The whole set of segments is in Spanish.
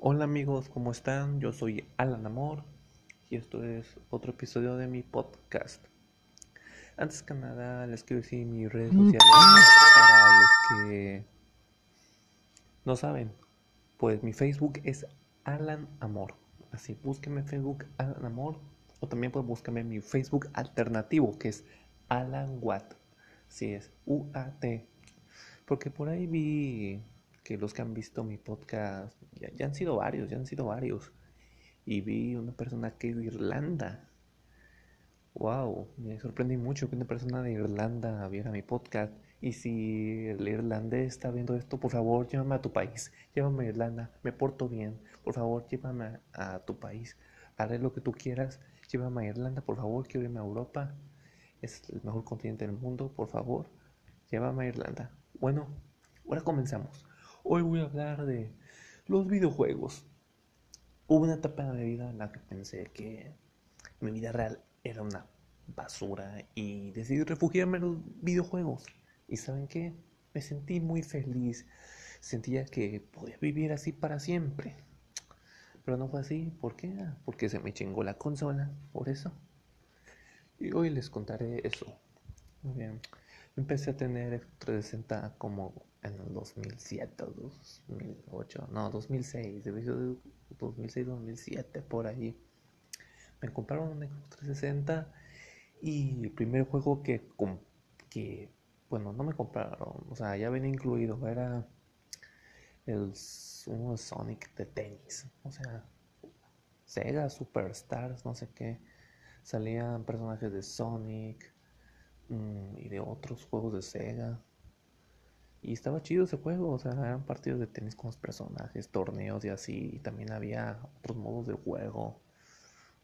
Hola amigos, ¿cómo están? Yo soy Alan Amor y esto es otro episodio de mi podcast. Antes que nada, les quiero decir mis redes sociales para los que no saben. Pues mi Facebook es Alan Amor. Así, búsquenme en Facebook Alan Amor o también buscarme en mi Facebook alternativo que es Alan Watt. Sí, es U-A-T. Porque por ahí vi que los que han visto mi podcast, ya, han sido varios, ya han sido varios. Y vi una persona que es de Irlanda. Wow, me sorprendí mucho que una persona de Irlanda viera mi podcast. Y si el irlandés está viendo esto, por favor, llévame a tu país. Llévame a Irlanda, me porto bien. Por favor, llévame a, tu país. Haré lo que tú quieras. Llévame a Irlanda, por favor, quiero a Europa. Es el mejor continente del mundo, por favor. Llévame a Irlanda. Bueno, ahora comenzamos. Hoy voy a hablar de los videojuegos. Hubo una etapa de mi vida en la que pensé que mi vida real era una basura y decidí refugiarme en los videojuegos. ¿Y saben qué? Me sentí muy feliz. Sentía que podía vivir así para siempre. Pero no fue así. ¿Por qué? Porque se me chingó la consola. Por eso. Y hoy les contaré eso. Muy bien. Empecé a tener 360 como en el 2007 2008, no, 2006, 2006, 2007, por ahí. Me compraron un Xbox 360 y el primer juego que, que, bueno, no me compraron, o sea, ya venía incluido, era el de Sonic de tenis, o sea, Sega Superstars, no sé qué, salían personajes de Sonic mm, y de otros juegos de Sega y estaba chido ese juego, o sea, eran partidos de tenis con los personajes, torneos y así. Y también había otros modos de juego.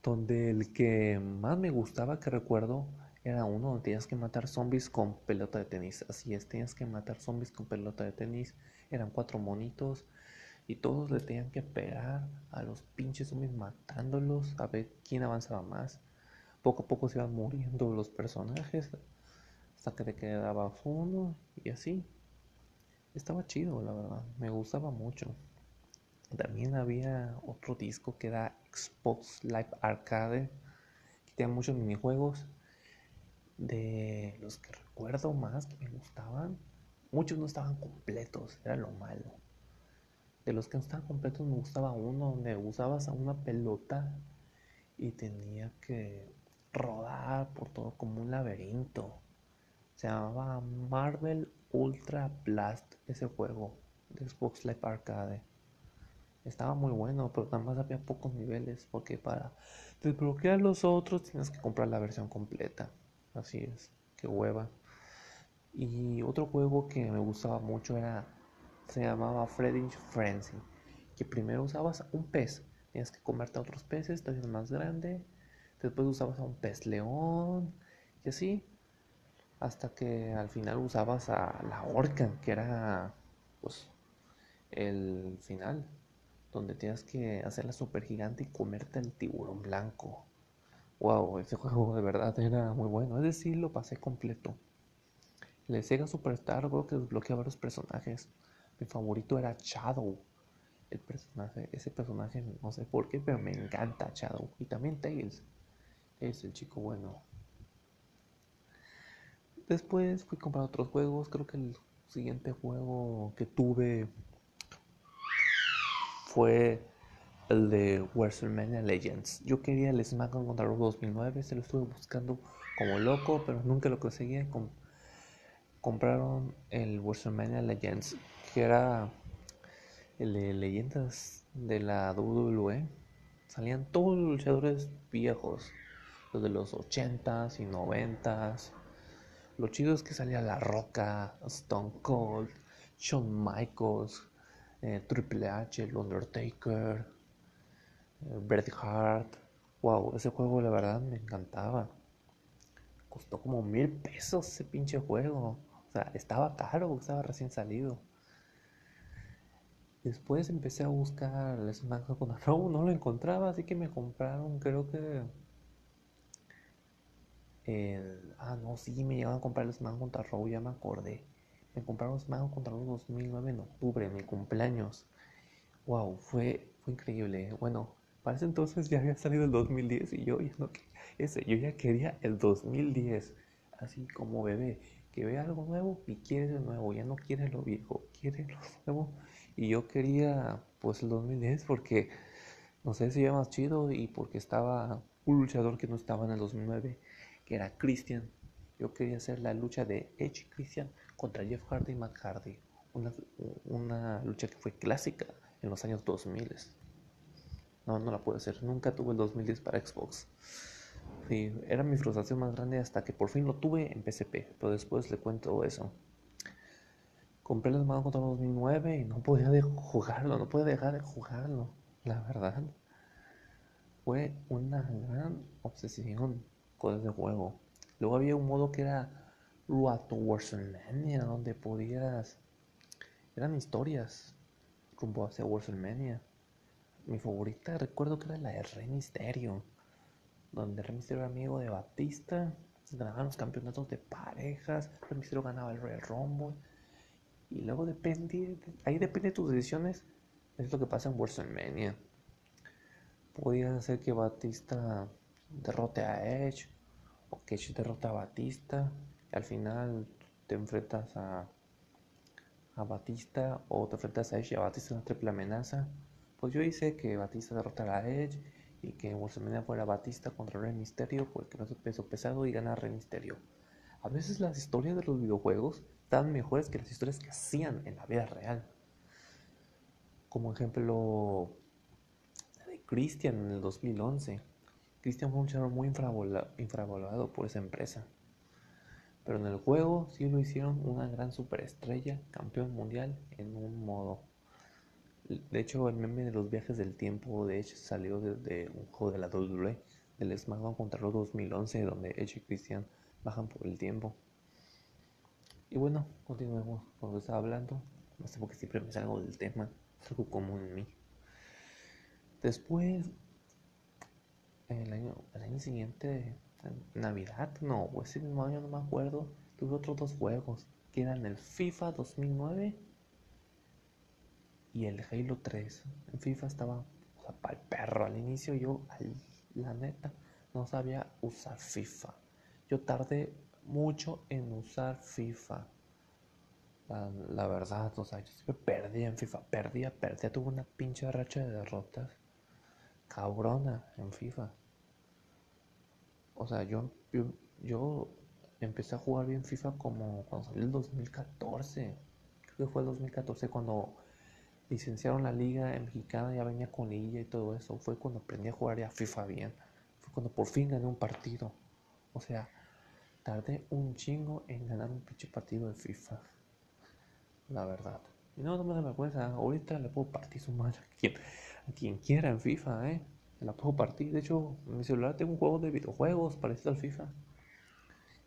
Donde el que más me gustaba que recuerdo era uno donde tenías que matar zombies con pelota de tenis. Así es, tenías que matar zombies con pelota de tenis. Eran cuatro monitos. Y todos le tenían que pegar a los pinches zombies matándolos. A ver quién avanzaba más. Poco a poco se iban muriendo los personajes. Hasta que te quedaba uno. Y así. Estaba chido, la verdad. Me gustaba mucho. También había otro disco que era Xbox Live Arcade. Que tenía muchos minijuegos. De los que recuerdo más que me gustaban. Muchos no estaban completos. Era lo malo. De los que no estaban completos me gustaba uno donde usabas a una pelota y tenía que rodar por todo como un laberinto. Se llamaba Marvel Ultra Blast ese juego de Xbox Live Arcade. Estaba muy bueno, pero nada más había pocos niveles porque para desbloquear los otros tienes que comprar la versión completa. Así es, qué hueva. Y otro juego que me gustaba mucho era se llamaba Freddy Frenzy, que primero usabas un pez, tenías que comerte a otros peces, te más grande, después usabas a un pez león y así hasta que al final usabas a la orca, que era pues el final, donde tenías que hacerla super gigante y comerte el tiburón blanco. Wow, ese juego de verdad era muy bueno, es decir, lo pasé completo. Le Sega Superstar, creo que desbloqueé varios personajes. Mi favorito era Shadow. El personaje, ese personaje, no sé por qué, pero me encanta Shadow. Y también Tails. Es el chico bueno. Después fui a comprar otros juegos. Creo que el siguiente juego que tuve fue el de WrestleMania Legends. Yo quería el SmackDown contra Raw 2009. Se lo estuve buscando como loco, pero nunca lo conseguí. compraron el WrestleMania Legends, que era el de leyendas de la WWE. Salían todos los luchadores viejos, los de los 80s y 90s lo chido es que salía La Roca, Stone Cold, Shawn Michaels, eh, Triple H, El Undertaker, eh, Bret Hart. Wow, ese juego la verdad me encantaba. Costó como mil pesos ese pinche juego. O sea, estaba caro, estaba recién salido. Después empecé a buscar el SmackDown Raw, no lo encontraba, así que me compraron, creo que ah, no, sí, me llegaron a comprar el Smash contra Raw, ya me acordé. Me compraron Smash contra Raw 2009 en octubre, mi cumpleaños. Wow, fue, fue increíble. Bueno, para ese entonces ya había salido el 2010 y yo ya no ese, yo ya quería el 2010, así como bebé, que ve algo nuevo y quiere lo nuevo, ya no quiere lo viejo, quiere lo nuevo. Y yo quería pues el 2010 porque no sé si era más chido y porque estaba un luchador que no estaba en el 2009, que era Christian. Yo quería hacer la lucha de Edge y Christian contra Jeff Hardy y Matt Hardy. Una, una lucha que fue clásica en los años 2000. No, no la pude hacer. Nunca tuve el 2010 para Xbox. Sí, era mi frustración más grande hasta que por fin lo tuve en PSP. Pero después le cuento eso. Compré el Smackdown contra 2009 y no podía jugarlo. No podía dejar de jugarlo. La verdad. Fue una gran obsesión con ese juego. Luego había un modo que era Road to WrestleMania, donde podías. Eran historias rumbo hacia WrestleMania. Mi favorita recuerdo que era la de Rey Misterio, donde Rey Misterio era amigo de Batista, ganaban los campeonatos de parejas, Rey Misterio ganaba el Royal Rumble. Y luego depende, ahí depende de tus decisiones, es lo que pasa en WrestleMania. Podía hacer que Batista derrote a Edge, o que Edge derrote a Batista, y al final te enfrentas a a Batista o te enfrentas a Edge y a Batista una triple amenaza. Pues yo hice que Batista derrotara a Edge y que WrestleMania fuera Batista contra Rey Mysterio porque no es peso pesado y gana Rey Mysterio. A veces las historias de los videojuegos están mejores que las historias que hacían en la vida real. Como ejemplo de Christian en el 2011. Christian fue un luchador muy infravalorado por esa empresa. Pero en el juego sí lo hicieron una gran superestrella, campeón mundial en un modo. De hecho, el meme de los viajes del tiempo de hecho salió desde un juego de la WWE, del SmackDown contra los 2011, donde Edge y Christian bajan por el tiempo. Y bueno, continuemos con lo que estaba hablando. No sé por qué siempre me salgo del tema, algo común en mí. Después, el año, el año siguiente Navidad, no, ese mismo año no me acuerdo. Tuve otros dos juegos, que eran el FIFA 2009 y el Halo 3. En FIFA estaba, o sea, para el perro. Al inicio yo, la neta, no sabía usar FIFA. Yo tardé mucho en usar FIFA. La, verdad, o sea, yo perdía en FIFA, perdía, perdía, tuve una pinche racha de derrotas cabrona en FIFA. O sea, yo, yo, empecé a jugar bien FIFA como cuando salió el 2014. Creo que fue el 2014 cuando licenciaron la liga mexicana, ya venía con liguilla y todo eso. Fue cuando aprendí a jugar ya FIFA bien. Fue cuando por fin gané un partido. O sea, tardé un chingo en ganar un pinche partido de FIFA. La verdad. Y no, no me da vergüenza. Ahorita le puedo partir su madre a quien, a quien quiera en FIFA, ¿eh? La puedo partir. De hecho, en mi celular tengo un juego de videojuegos parecido al FIFA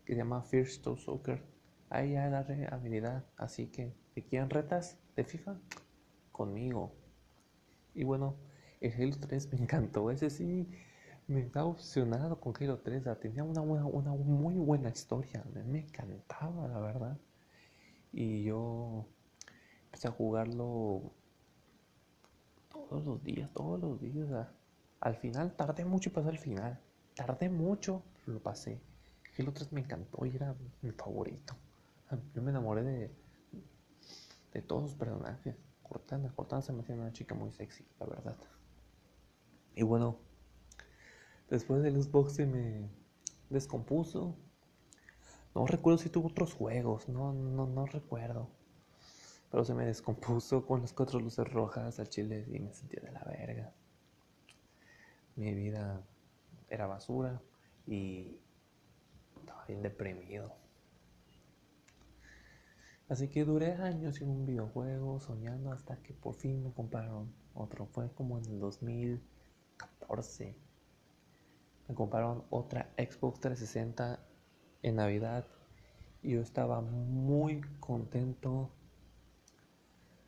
que se llama First to Soccer. Ahí ya agarré habilidad. Así que, si quieren retas de FIFA, conmigo. Y bueno, el Halo 3 me encantó. Ese sí me estaba opcionado con Halo 3. Tenía una, buena, una muy buena historia. Me encantaba, la verdad. Y yo empecé a jugarlo todos los días, todos los días. Al final tardé mucho y pasé al final. Tardé mucho, lo pasé. Halo 3 me encantó y era mi favorito. Yo me enamoré de, de todos los personajes. Cortana, Cortana se me hacía una chica muy sexy, la verdad. Y bueno, después del Xbox se me descompuso. No recuerdo si tuvo otros juegos, no, no, no recuerdo. Pero se me descompuso con las cuatro luces rojas al chile y me sentía de la verga mi vida era basura y estaba bien deprimido. Así que duré años en un videojuego soñando hasta que por fin me compraron otro. Fue como en el 2014. Me compraron otra Xbox 360 en Navidad y yo estaba muy contento.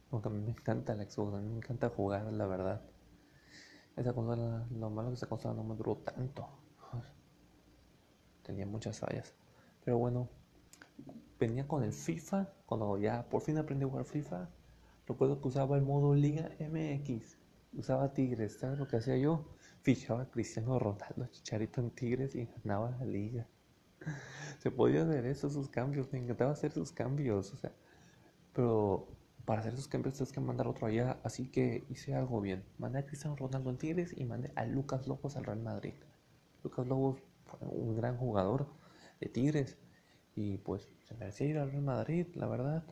Porque a mí me encanta la Xbox, a mí me encanta jugar, la verdad. Esa consola, lo malo que esa consola no me duró tanto. Tenía muchas fallas. Pero bueno, venía con el FIFA. Cuando ya por fin aprendí a jugar FIFA, recuerdo que usaba el modo Liga MX. usaba Tigres. ¿Sabes lo que hacía yo? Fichaba a Cristiano Ronaldo, Chicharito en Tigres y ganaba la liga. Se podía hacer eso, sus cambios. Me encantaba hacer sus cambios. O sea, pero para hacer esos cambios tienes que mandar otro allá. Así que hice algo bien. Mandé a Cristiano Ronaldo en Tigres y mandé a Lucas Lobos al Real Madrid. Lucas Lobos fue un gran jugador de Tigres. Y pues se merecía ir al Real Madrid, la verdad.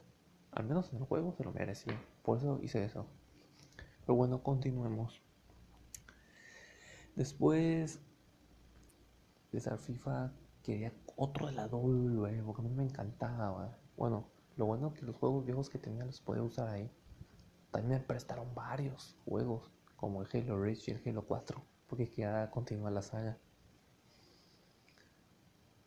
Al menos en el juego se lo merecía. Por eso hice eso. Pero bueno, continuemos. Después de esa FIFA quería otro de la W, porque a mí me encantaba. Bueno, lo bueno que los juegos viejos que tenía los podía usar ahí. También me prestaron varios juegos, como el Halo Reach y el Halo 4, porque quería continuar la saga.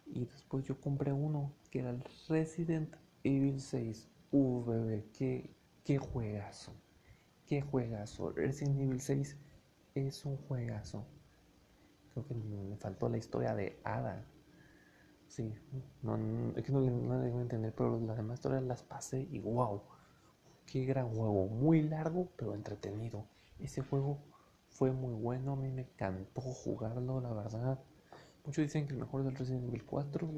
Y después yo compré uno, que era el Resident Evil 6. Uf, bebé, qué, qué juegazo. Qué juegazo. Resident Evil 6 es un juegazo. Creo que me faltó la historia de Ada. Sí, no, es que no, no le a entender, pero las demás historias las pasé y wow. Qué gran juego. Muy largo, pero entretenido. Ese juego fue muy bueno. A mí me encantó jugarlo, la verdad. Muchos dicen que el mejor es el Resident Evil 4.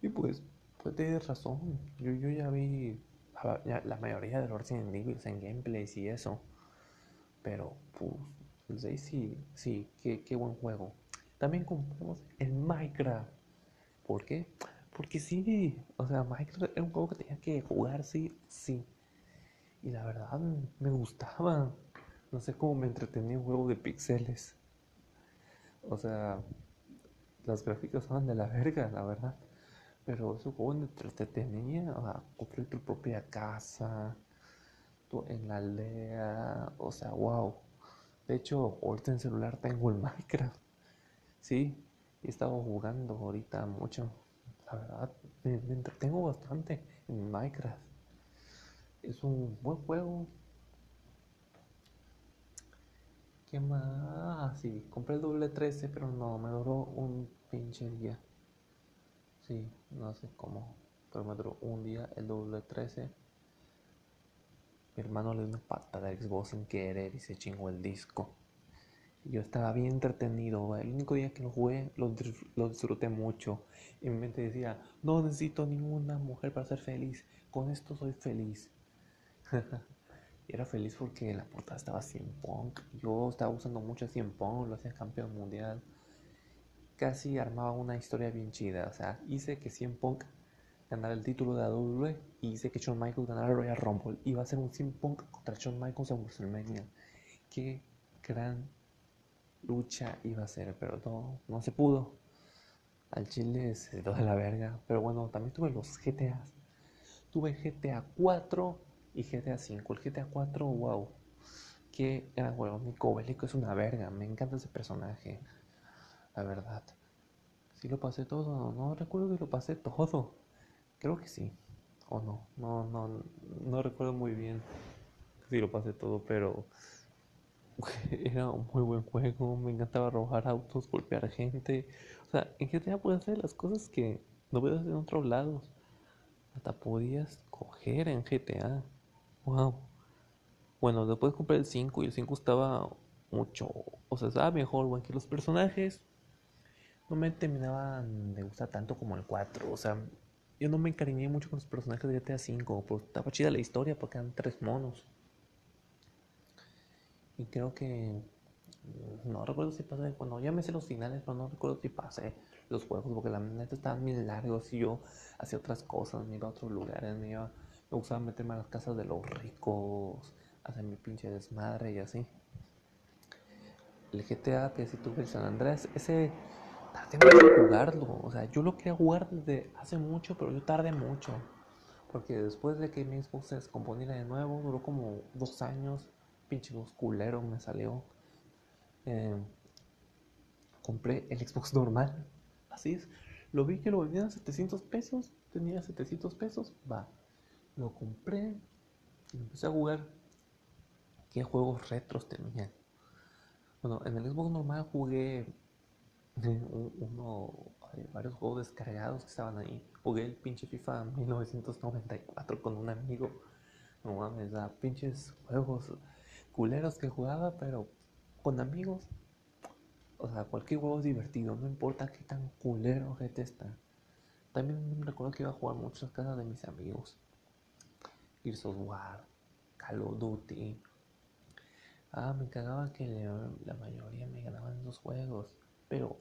Y pues, pues tienes razón. Yo, yo ya vi la, mayoría de los Resident Evil en gameplays y eso. Pero, pues, el 6 sí, sí, qué, qué buen juego. También compramos el Minecraft. ¿Por qué? Porque sí, o sea, Minecraft era un juego que tenía que jugar, sí, sí. Y la verdad me gustaba. No sé cómo me entretenía un juego de pixeles. O sea, las gráficas estaban de la verga, la verdad. Pero ese juego me entretenía. O sea, compré tu propia casa, tú en la aldea. O sea, wow. De hecho, ahorita en celular tengo el Minecraft. Sí, he estado jugando ahorita mucho. La verdad, me, entretengo bastante en Minecraft. Es un buen juego. ¿Qué más? Sí, compré el doble 13, pero no, me duró un pinche día. Sí, no sé cómo, pero me duró un día el doble 13. Mi hermano le dio una pata de Xbox sin querer y se chingó el disco. Yo estaba bien entretenido. El único día que lo jugué lo, disfruté mucho. Y mi mente decía, no necesito ninguna mujer para ser feliz. Con esto soy feliz. y era feliz porque la portada estaba 100 punk. Yo estaba usando mucho 100 punk, lo hacía campeón mundial. Casi armaba una historia bien chida. O sea, hice que 100 punk ganar el título de AW y hice que Shawn Michaels ganara el Royal Rumble. Iba a ser un Sim Punk contra Shawn Michaels en WrestleMania. Qué gran lucha iba a ser, pero no, no se pudo. Al chile se dio de la verga. Pero bueno, también tuve los GTA. Tuve GTA 4 y GTA 5. El GTA 4, wow. Qué gran juego. Nico Bélico es una verga. Me encanta ese personaje. La verdad. Si lo pasé todo. No recuerdo que lo pasé todo. Creo que sí. O no. No, no, no recuerdo muy bien si lo pasé todo, pero era un muy buen juego. Me encantaba robar autos, golpear gente. O sea, en GTA puedes hacer las cosas que no puedes hacer en otros lados. Hasta podías coger en GTA. Wow. Bueno, después compré el 5 y el 5 estaba mucho. O sea, estaba mejor, bueno, que los personajes no me terminaban de gustar tanto como el 4. O sea, yo no me encariñé mucho con los personajes de GTA V, pero estaba chida la historia porque eran tres monos. Y creo que. No recuerdo si pasé. Bueno, ya me sé los finales, pero no recuerdo si pasé los juegos porque la neta estaban bien largos y yo hacía otras cosas, me iba a otros lugares, me iba. Me gustaba meterme a las casas de los ricos, hacer mi pinche desmadre y así. El GTA que si tuve el San Andrés, ese tardé mucho en jugarlo. O sea, yo lo quería jugar desde hace mucho, pero yo tardé mucho. Porque después de que mi Xbox se descomponiera de nuevo, duró como dos años. Pinche dos culero me salió. Eh, compré el Xbox normal. Así es. Lo vi que lo vendían a 700 pesos. Tenía 700 pesos. Va. Lo compré. Y empecé a jugar. ¿Qué juegos retros tenían? Bueno, en el Xbox normal jugué uno, varios juegos descargados que estaban ahí. Jugué el pinche FIFA 1994 con un amigo. No mames, da pinches juegos culeros que jugaba, pero con amigos. O sea, cualquier juego es divertido, no importa qué tan culero gente está. También recuerdo que iba a jugar mucho a casa de mis amigos. Gears of War, Call of Duty. Ah, me cagaba que la mayoría me ganaban esos juegos. Pero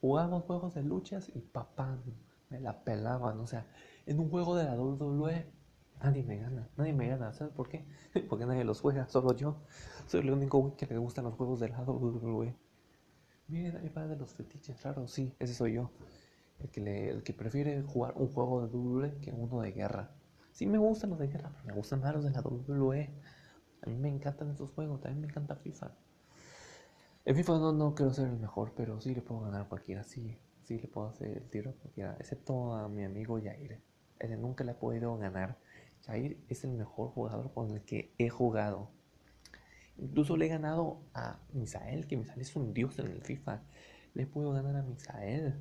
jugábamos juegos de luchas y papá me la pelaban. O sea, en un juego de la WWE nadie me gana, nadie me gana. ¿Sabes por qué? Porque nadie los juega, solo yo. Soy el único güey que le gustan los juegos de la WWE. Miren, ahí va de los fetiches, claro, sí, ese soy yo. El que, el que prefiere jugar un juego de WWE que uno de guerra. Sí me gustan los de guerra, pero me gustan más los de la WWE. A mí me encantan esos juegos, también me encanta FIFA. En FIFA no, no quiero ser el mejor, pero sí le puedo ganar a cualquiera, sí, sí le puedo hacer el tiro a cualquiera, excepto a mi amigo Jair. Ese nunca le he podido ganar. Jair es el mejor jugador con el que he jugado. Incluso le he ganado a Misael, que Misael es un dios en el FIFA. Le podido ganar a Misael.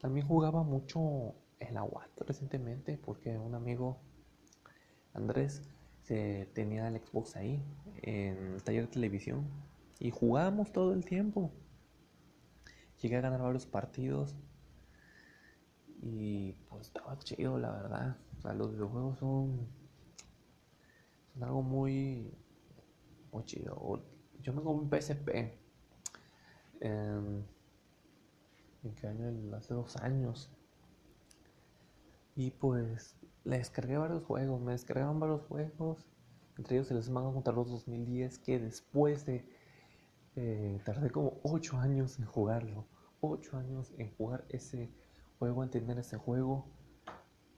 También jugaba mucho en la UAT recientemente porque un amigo, Andrés, se tenía el Xbox ahí, en el taller de televisión, y jugábamos todo el tiempo. Llegué a ganar varios partidos y pues estaba chido, la verdad. Los videojuegos son, algo muy, chido. Yo me compré un PSP. ¿En qué año? Hace dos años. Y pues le descargué varios juegos, me descargaron varios juegos, entre ellos el Smash contra los 2010, que después de eh, tardé como 8 años en jugarlo, 8 años en jugar ese juego, entender ese juego,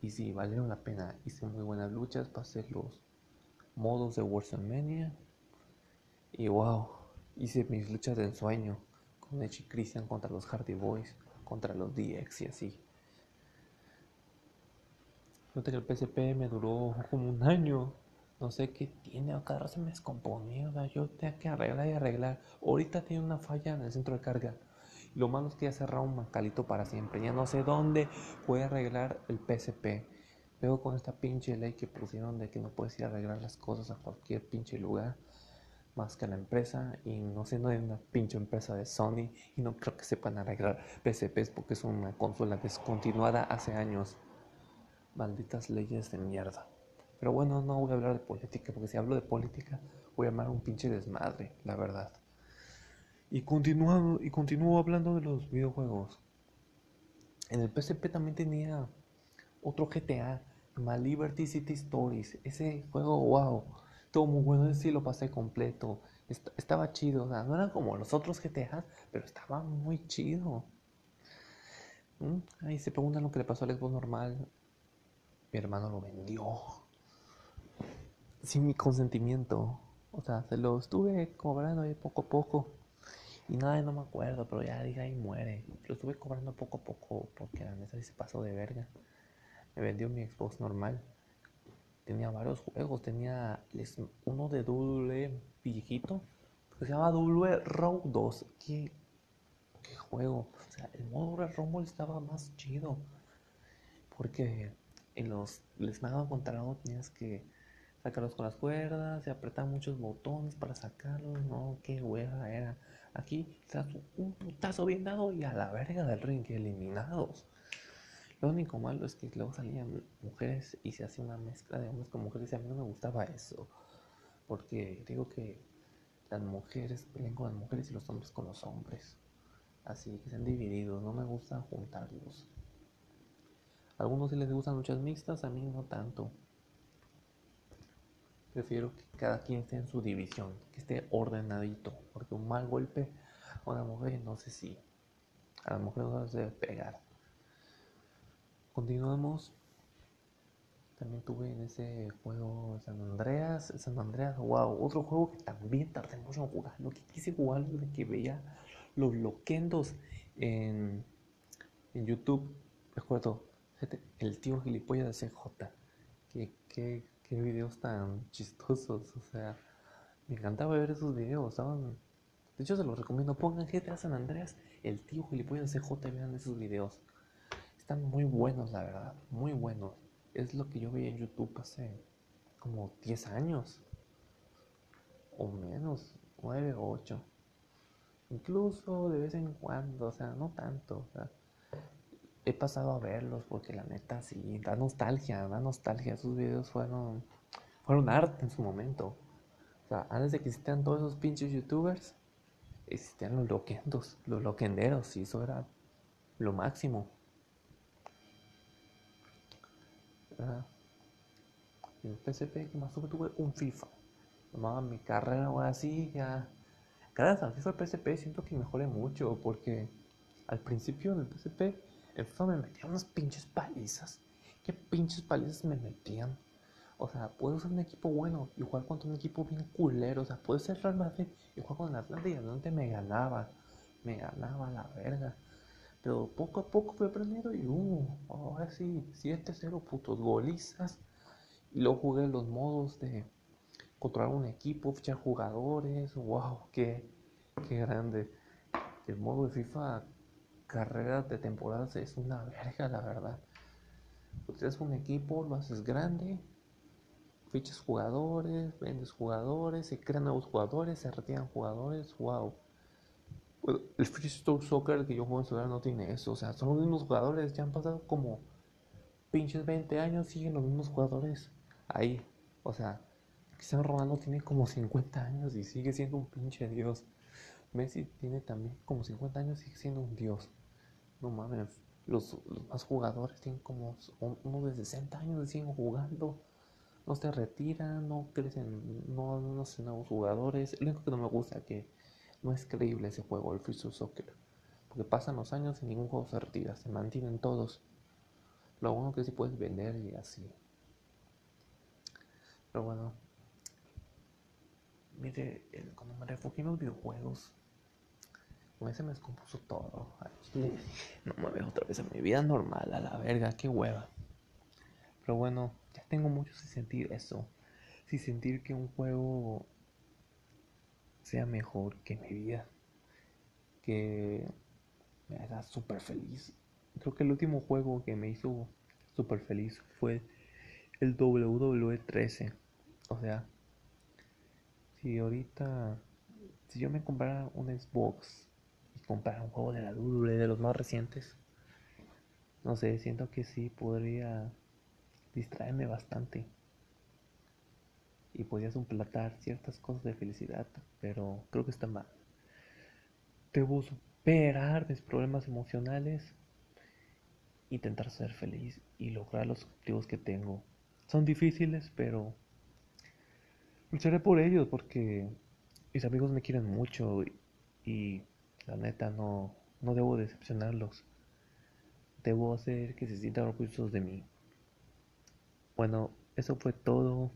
y sí, valieron la pena. Hice muy buenas luchas, pasé los modos de Warzone Mania, y wow, hice mis luchas de ensueño con Edge y Christian contra los Hardy Boys, contra los DX y así. Fíjate que el PSP me duró como un año. No sé qué tiene, cada rato se me descomponía. yo tenía que arreglar y arreglar. Ahorita tiene una falla en el centro de carga. Lo malo es que ya cerrado un macalito para siempre. Ya no sé dónde puede arreglar el PSP. Luego con esta pinche ley que pusieron de que no puedes ir a arreglar las cosas a cualquier pinche lugar más que a la empresa y no sé, no hay una pinche empresa de Sony y no creo que sepan arreglar PSPs porque es una consola descontinuada hace años. Malditas leyes de mierda. Pero bueno, no voy a hablar de política, porque si hablo de política voy a llamar un pinche desmadre, la verdad. Y continúo, y continúo hablando de los videojuegos. En el PSP también tenía otro GTA, My Liberty City Stories. Ese juego, wow, todo muy bueno, ese sí lo pasé completo. estaba chido, o sea, no era como los otros GTA, pero estaba muy chido. ¿Mm? Ahí se preguntan lo que le pasó al Xbox normal mi hermano lo vendió sin mi consentimiento. O sea, se lo estuve cobrando ahí poco a poco. Y nada, no me acuerdo, pero ya diga y muere. Lo estuve cobrando poco a poco porque la neta sí se pasó de verga. Me vendió mi Xbox normal. Tenía varios juegos. Tenía uno de doble viejito que se llama W Row 2. ¿Qué, ¿Qué juego? O sea, el modo Rumble estaba más chido. Porque en los les contra otro tenías que sacarlos con las cuerdas y apretar muchos botones para sacarlos, no, qué hueva era. Aquí estás un putazo bien dado y a la verga del ring eliminados. Lo único malo es que luego salían mujeres y se hacía una mezcla de hombres con mujeres y a mí no me gustaba eso. Porque digo que las mujeres pelean con las mujeres y los hombres con los hombres. Así que sean divididos, no me gusta juntarlos algunos sí les gustan luchas mixtas, a mí no tanto. Prefiero que cada quien esté en su división, que esté ordenadito, porque un mal golpe a una mujer no sé si a la mujer no se debe pegar. Continuamos. También tuve en ese juego San Andreas, San Andreas, wow, otro juego que también tardé mucho en jugar. Lo que quise jugar de que veía los loquendos en, en YouTube. Recuerdo, el tío gilipollas de CJ. Qué, qué videos tan chistosos. O sea, me encantaba ver esos videos. Estaban... De hecho, se los recomiendo. Pongan GTA San Andreas, el tío gilipollas CJ. Vean esos videos. Están muy buenos, la verdad. Muy buenos. Es lo que yo veía en YouTube hace como 10 años. o menos, 9 o 8. Incluso de vez en cuando, o sea, no tanto. O sea, he pasado a verlos porque la neta sí, da nostalgia, da nostalgia. Esos videos fueron, fueron arte en su momento. O sea, antes de que existieran todos esos pinches youtubers, existían los loquendos, los loquenderos, y eso era lo máximo. En el PSP que más tuve, tuve un FIFA. Tomaba mi carrera o así, ya. Cada vez FIFA el PSP siento que mejoré mucho porque al principio del PSP el FIFA me metía unas pinches palizas. ¿Qué pinches palizas me metían? O sea, puedo ser un equipo bueno y jugar contra un equipo bien culero. O sea, puedo ser Real Madrid y jugar con el Atlanta y el Atlante me ganaba. Me ganaba la verga. Pero poco a poco fui aprendiendo y, uh, ahora sí, 7-0 putos golizas. Y luego jugué los modos de controlar un equipo, fichar jugadores. ¡Wow! ¡Qué, qué grande! El modo de FIFA carreras de temporadas es una verga, la verdad. Tienes un equipo, lo haces grande fichas jugadores, vendes jugadores, se crean nuevos jugadores, se retiran jugadores, wow. el Freestyle Soccer que yo juego en celular no tiene eso, o sea, son los mismos jugadores, ya han pasado como pinches 20 años, siguen los mismos jugadores ahí, o sea, Cristiano Ronaldo tiene como 50 años y sigue siendo un pinche dios. Messi tiene también como 50 años y sigue siendo un dios. No mames, los, los más jugadores tienen como uno de 60 años y siguen jugando no se retiran, no crecen, no, no hacen nuevos jugadores. Lo único que no me gusta es que no es creíble ese juego, el Free Soccer. Porque pasan los años y ningún juego se retira, se mantienen todos. Lo bueno que sí puedes vender y así. Pero bueno. Mire, cuando me refugié en los videojuegos, a se me descompuso todo. no me veo otra vez en mi vida normal, a la verga, qué hueva. Pero bueno, ya tengo mucho sin sentir eso. Sin sentir que un juego sea mejor que mi vida. Que me haga súper feliz. Creo que el último juego que me hizo súper feliz fue el WWE 13. O sea, si ahorita, si yo me comprara un Xbox y comprara un juego de la WWE de los más recientes, no sé, siento que sí podría distraerme bastante. Y podía suplantar ciertas cosas de felicidad, pero creo que está mal. Debo superar mis problemas emocionales, intentar ser feliz y lograr los objetivos que tengo. Son difíciles, pero lucharé por ellos porque mis amigos me quieren mucho y la neta no, no debo decepcionarlos. Debo hacer que se sientan orgullosos de mí. Bueno, eso fue todo.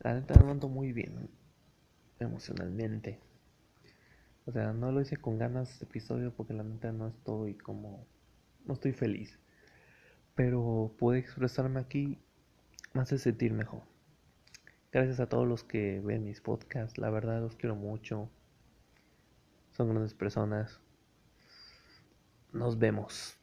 La neta me ando muy bien emocionalmente. O sea, no lo hice con ganas este episodio porque la neta no estoy como... No estoy feliz. Pero pude expresarme aquí más hace sentir mejor. Gracias a todos los que ven mis podcasts. La verdad los quiero mucho. Son grandes personas. Nos vemos.